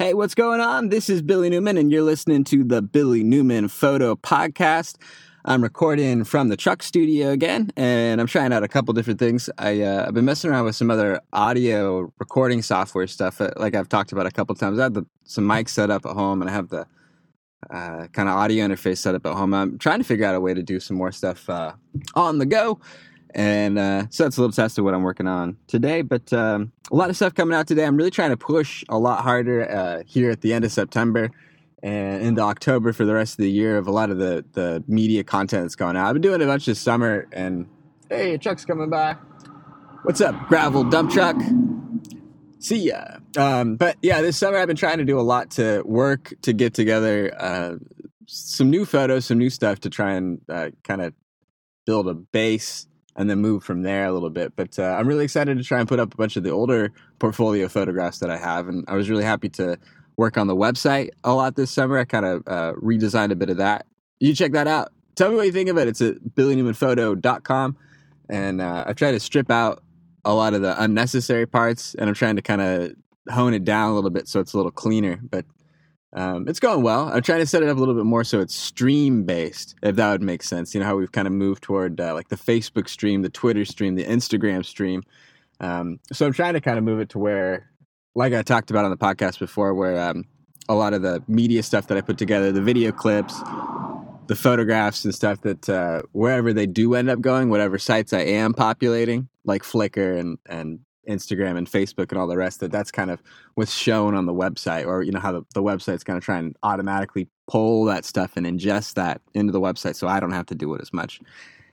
Hey, what's going on? This is Billy Newman, and you're listening to the Billy Newman Photo Podcast. I'm recording from the truck studio again, and I'm trying out a couple different things. I, uh, I've been messing around with some other audio recording software stuff, uh, like I've talked about a couple times. I have the, some mics set up at home, and I have the uh, kind of audio interface set up at home. I'm trying to figure out a way to do some more stuff uh, on the go. And uh, so that's a little test of what I'm working on today. But um, a lot of stuff coming out today. I'm really trying to push a lot harder uh, here at the end of September and into October for the rest of the year of a lot of the, the media content that's going out. I've been doing a bunch this summer, and hey, a truck's coming by. What's up, gravel dump truck? See ya. Um, but yeah, this summer I've been trying to do a lot to work to get together uh, some new photos, some new stuff to try and uh, kind of build a base and then move from there a little bit. But uh, I'm really excited to try and put up a bunch of the older portfolio photographs that I have, and I was really happy to work on the website a lot this summer. I kind of uh, redesigned a bit of that. You check that out. Tell me what you think of it. It's at billynewmanphoto.com, and uh, I've tried to strip out a lot of the unnecessary parts, and I'm trying to kind of hone it down a little bit so it's a little cleaner. But um, it's going well. I'm trying to set it up a little bit more so it's stream based, if that would make sense. You know how we've kind of moved toward uh, like the Facebook stream, the Twitter stream, the Instagram stream. Um, so I'm trying to kind of move it to where, like I talked about on the podcast before, where um, a lot of the media stuff that I put together, the video clips, the photographs and stuff that uh, wherever they do end up going, whatever sites I am populating, like Flickr and and Instagram and Facebook and all the rest that that's kind of what's shown on the website or you know how the, the website's going to try and automatically pull that stuff and ingest that into the website so I don't have to do it as much.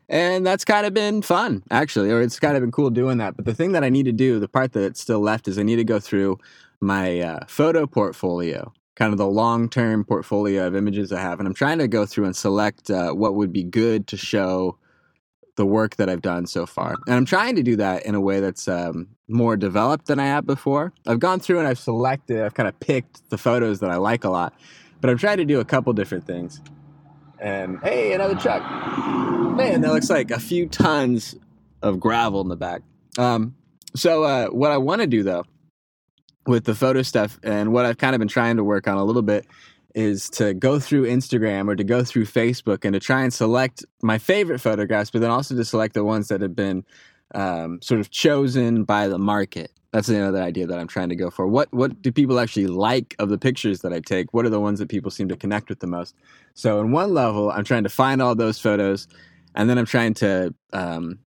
And that's kind of been fun actually or it's kind of been cool doing that. But the thing that I need to do, the part that's still left is I need to go through my uh, photo portfolio kind of the long-term portfolio of images I have and I'm trying to go through and select uh, what would be good to show the work that I've done so far. And I'm trying to do that in a way that's um, more developed than I have before. I've gone through and I've selected, I've kind of picked the photos that I like a lot, but I'm trying to do a couple different things. And hey, another truck. Man, that looks like a few tons of gravel in the back. Um, so, uh, what I want to do though with the photo stuff and what I've kind of been trying to work on a little bit is to go through Instagram or to go through Facebook and to try and select my favorite photographs, but then also to select the ones that have been um, sort of chosen by the market. That's another idea that I'm trying to go for. What what do people actually like of the pictures that I take? What are the ones that people seem to connect with the most? So, in one level, I'm trying to find all those photos, and then I'm trying to um,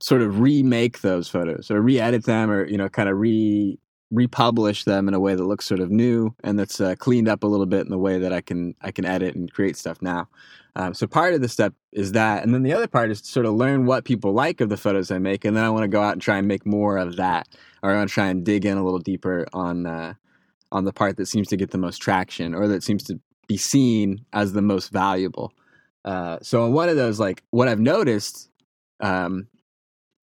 sort of remake those photos or re-edit them, or you know, kind of re republish them in a way that looks sort of new and that's uh, cleaned up a little bit in the way that I can I can edit and create stuff now. Um, so part of the step is that, and then the other part is to sort of learn what people like of the photos I make, and then I want to go out and try and make more of that, or I want to try and dig in a little deeper on uh, on the part that seems to get the most traction, or that seems to be seen as the most valuable. Uh, so on one of those, like what I've noticed um,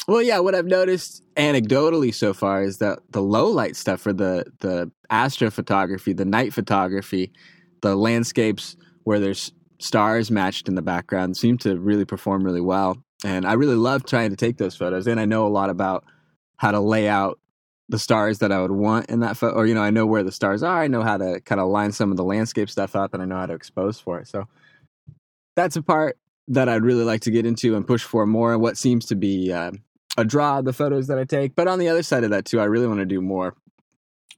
well, yeah, what I've noticed anecdotally so far is that the low light stuff for the the astrophotography, the night photography, the landscapes where there's stars matched in the background seem to really perform really well. And I really love trying to take those photos. And I know a lot about how to lay out the stars that I would want in that photo. Or, you know, I know where the stars are. I know how to kind of line some of the landscape stuff up and I know how to expose for it. So that's a part that I'd really like to get into and push for more. And what seems to be uh, a draw the photos that I take. But on the other side of that too, I really want to do more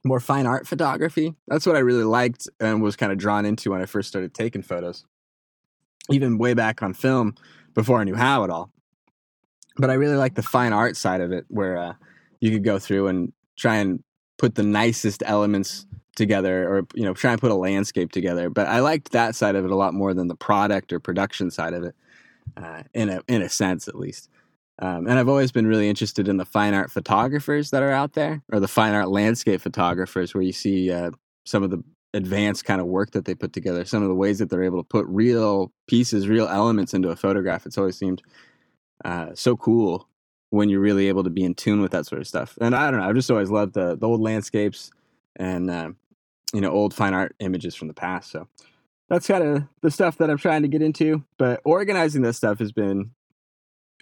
more fine art photography. That's what I really liked and was kind of drawn into when I first started taking photos. Even way back on film before I knew how at all. But I really like the fine art side of it where uh, you could go through and try and put the nicest elements together or you know try and put a landscape together but i liked that side of it a lot more than the product or production side of it uh, in a in a sense at least um, and I've always been really interested in the fine art photographers that are out there, or the fine art landscape photographers, where you see uh, some of the advanced kind of work that they put together, some of the ways that they're able to put real pieces, real elements into a photograph. It's always seemed uh, so cool when you're really able to be in tune with that sort of stuff. And I don't know, I've just always loved the, the old landscapes and uh, you know old fine art images from the past. So that's kind of the stuff that I'm trying to get into. But organizing this stuff has been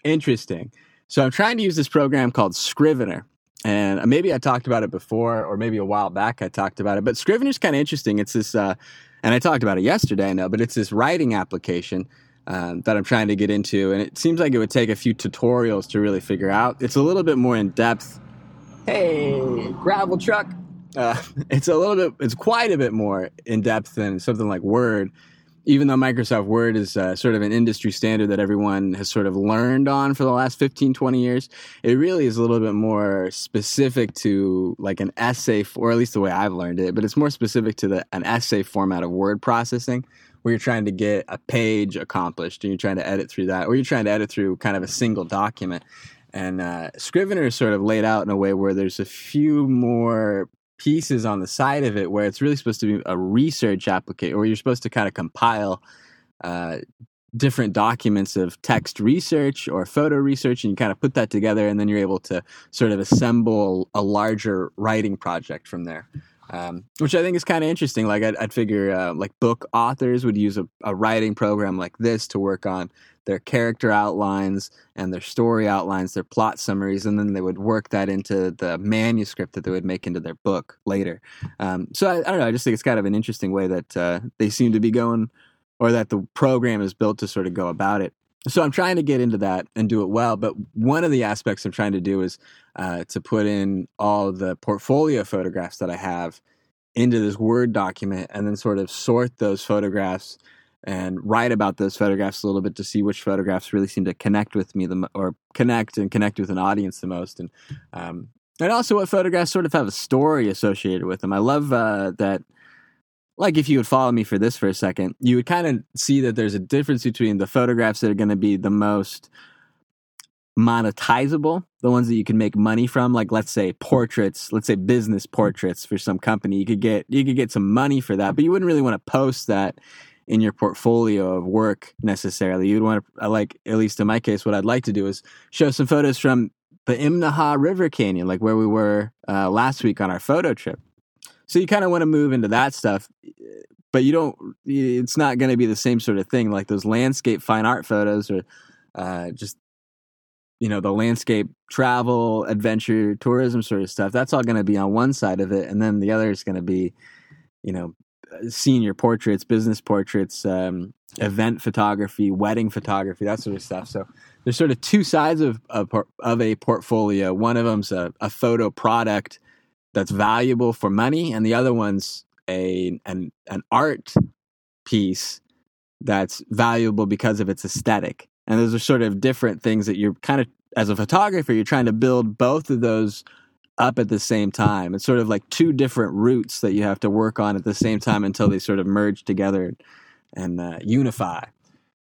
Interesting. So I'm trying to use this program called Scrivener. and maybe I talked about it before, or maybe a while back I talked about it. But Scrivener's kind of interesting. It's this, uh, and I talked about it yesterday. I know, but it's this writing application um, that I'm trying to get into, and it seems like it would take a few tutorials to really figure out. It's a little bit more in depth. Hey, gravel truck. Uh, it's a little bit. It's quite a bit more in depth than something like Word even though Microsoft Word is uh, sort of an industry standard that everyone has sort of learned on for the last 15, 20 years, it really is a little bit more specific to like an essay, or at least the way I've learned it, but it's more specific to the, an essay format of word processing where you're trying to get a page accomplished and you're trying to edit through that, or you're trying to edit through kind of a single document. And uh, Scrivener is sort of laid out in a way where there's a few more pieces on the side of it where it's really supposed to be a research application where you're supposed to kind of compile uh, different documents of text research or photo research and you kind of put that together and then you're able to sort of assemble a larger writing project from there. Um, which i think is kind of interesting like i'd, I'd figure uh, like book authors would use a, a writing program like this to work on their character outlines and their story outlines, their plot summaries, and then they would work that into the manuscript that they would make into their book later. Um, so I, I, don't know. I just think it's kind of an interesting way that uh, they seem to be going, or that the program is built to sort of go about it. So I'm trying to get into that and do it well. But one of the aspects I'm trying to do is uh, to put in all the portfolio photographs that I have into this Word document and then sort of sort those photographs and write about those photographs a little bit to see which photographs really seem to connect with me the or connect and connect with an audience the most and um, and also what photographs sort of have a story associated with them. I love uh, that. Like if you would follow me for this for a second, you would kind of see that there's a difference between the photographs that are going to be the most monetizable, the ones that you can make money from, like let's say portraits, let's say business portraits for some company. You could get you could get some money for that, but you wouldn't really want to post that in your portfolio of work necessarily. You'd want to, like, at least in my case, what I'd like to do is show some photos from the Imnaha River Canyon, like where we were uh, last week on our photo trip. So you kind of want to move into that stuff, but you don't, it's not going to be the same sort of thing like those landscape fine art photos or uh, just, you know, the landscape travel, adventure, tourism sort of stuff. That's all going to be on one side of it. And then the other is going to be, you know, senior portraits, business portraits, um, event photography, wedding photography, that sort of stuff. So there's sort of two sides of of, of a portfolio. One of them's a, a photo product that's valuable for money, and the other one's a an an art piece that's valuable because of its aesthetic. And those are sort of different things that you're kind of as a photographer, you're trying to build both of those up at the same time. It's sort of like two different roots that you have to work on at the same time until they sort of merge together and uh, unify.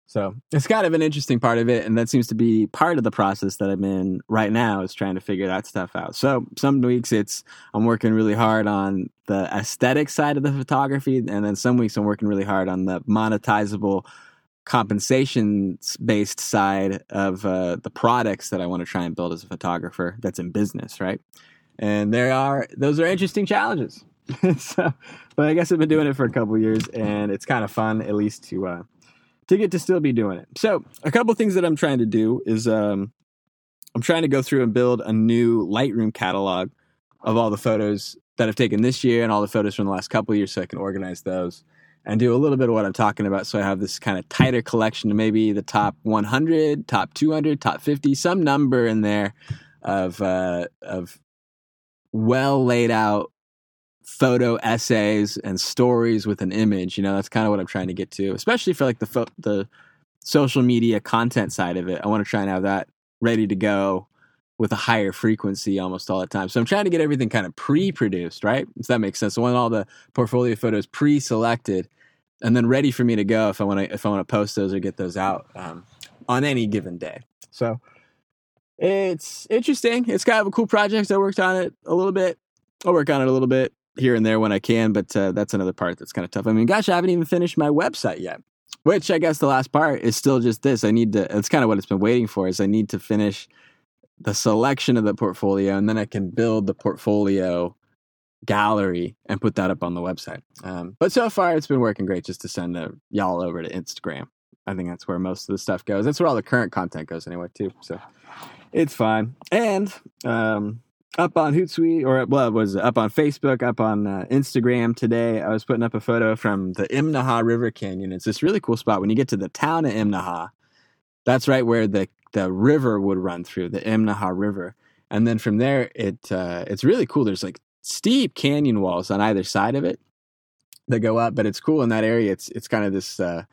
So it's kind of an interesting part of it, and that seems to be part of the process that I'm in right now is trying to figure that stuff out. So some weeks it's I'm working really hard on the aesthetic side of the photography, and then some weeks I'm working really hard on the monetizable compensation based side of uh, the products that I want to try and build as a photographer that's in business, right? And there are those are interesting challenges. so, but I guess I've been doing it for a couple years, and it's kind of fun, at least to uh, to get to still be doing it. So, a couple things that I'm trying to do is um, I'm trying to go through and build a new Lightroom catalog of all the photos that I've taken this year and all the photos from the last couple years, so I can organize those and do a little bit of what I'm talking about. So I have this kind of tighter collection to maybe the top 100, top 200, top 50, some number in there of uh, of well laid out photo essays and stories with an image. You know, that's kind of what I'm trying to get to, especially for like the fo- the social media content side of it. I want to try and have that ready to go with a higher frequency almost all the time. So I'm trying to get everything kind of pre-produced, right? If that makes sense. So I want all the portfolio photos pre-selected and then ready for me to go if I want to if I want to post those or get those out um, on any given day. So it's interesting. It's kind of a cool project. I worked on it a little bit. I'll work on it a little bit here and there when I can, but uh, that's another part that's kind of tough. I mean, gosh, I haven't even finished my website yet. Which I guess the last part is still just this. I need to. It's kind of what it's been waiting for. Is I need to finish the selection of the portfolio, and then I can build the portfolio gallery and put that up on the website. Um, but so far, it's been working great just to send the, y'all over to Instagram. I think that's where most of the stuff goes. That's where all the current content goes anyway, too. So it's fine. And um, up on Hootsuite or well, it was up on Facebook, up on uh, Instagram today. I was putting up a photo from the Imnaha River Canyon. It's this really cool spot. When you get to the town of Imnaha, that's right where the the river would run through the Imnaha River, and then from there, it uh, it's really cool. There's like steep canyon walls on either side of it that go up, but it's cool in that area. It's it's kind of this uh,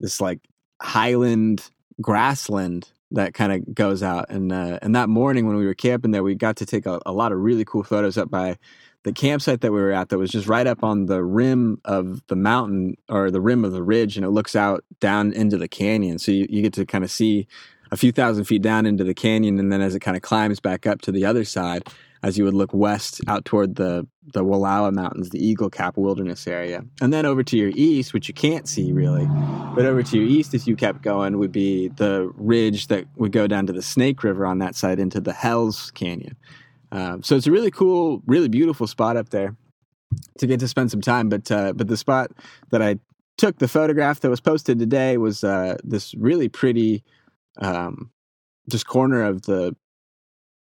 this like highland grassland that kind of goes out. And uh, and that morning when we were camping there, we got to take a, a, lot of really cool photos up by the campsite that we were at. That was just right up on the rim of the mountain or the rim of the ridge, and it looks out down into the canyon. So you, you get to kind of see a few thousand feet down into the canyon, and then as it kind of climbs back up to the other side, as you would look west out toward the the Wallowa Mountains, the Eagle Cap Wilderness area. And then over to your east, which you can't see really, but over to your east, if you kept going, would be the ridge that would go down to the Snake River on that side into the Hells Canyon. Uh, so it's a really cool, really beautiful spot up there to get to spend some time. But uh, but the spot that I took the photograph that was posted today was uh, this really pretty, um, just corner of the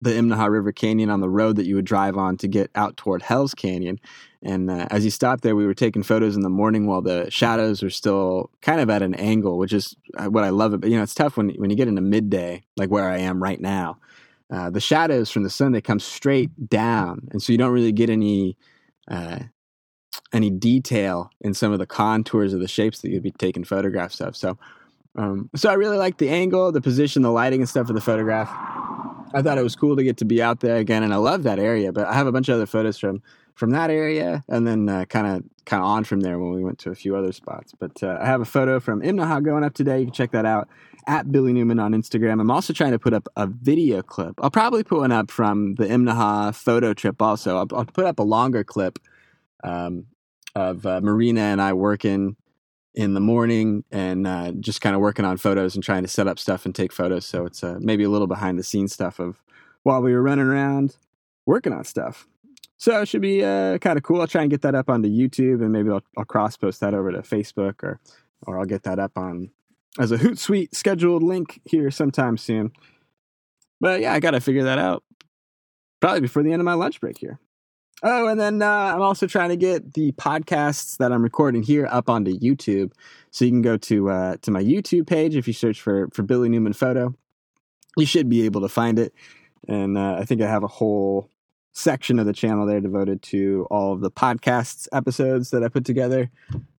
the Imnaha River Canyon on the road that you would drive on to get out toward Hell's Canyon. And uh, as you stopped there, we were taking photos in the morning while the shadows were still kind of at an angle, which is uh, what I love. But you know, it's tough when when you get into midday, like where I am right now. Uh, the shadows from the sun they come straight down, and so you don't really get any uh, any detail in some of the contours of the shapes that you'd be taking photographs of. So, um, so I really like the angle, the position, the lighting, and stuff of the photograph. I thought it was cool to get to be out there again, and I love that area. But I have a bunch of other photos from from that area, and then kind of kind of on from there when we went to a few other spots. But uh, I have a photo from Imnaha going up today. You can check that out at Billy Newman on Instagram. I'm also trying to put up a video clip. I'll probably put one up from the Imnaha photo trip. Also, I'll, I'll put up a longer clip um, of uh, Marina and I working in the morning and uh, just kind of working on photos and trying to set up stuff and take photos. So it's uh, maybe a little behind the scenes stuff of while we were running around working on stuff. So it should be uh, kind of cool. I'll try and get that up onto YouTube and maybe I'll, I'll cross post that over to Facebook or or I'll get that up on as a Hootsuite scheduled link here sometime soon. But yeah, I got to figure that out probably before the end of my lunch break here. Oh, and then uh, I'm also trying to get the podcasts that I'm recording here up onto YouTube. So you can go to uh, to my YouTube page if you search for for Billy Newman Photo. You should be able to find it, and uh, I think I have a whole section of the channel there devoted to all of the podcasts episodes that I put together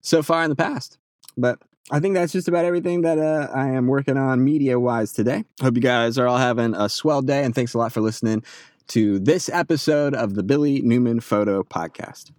so far in the past. But I think that's just about everything that uh, I am working on media wise today. Hope you guys are all having a swell day, and thanks a lot for listening to this episode of the Billy Newman Photo Podcast.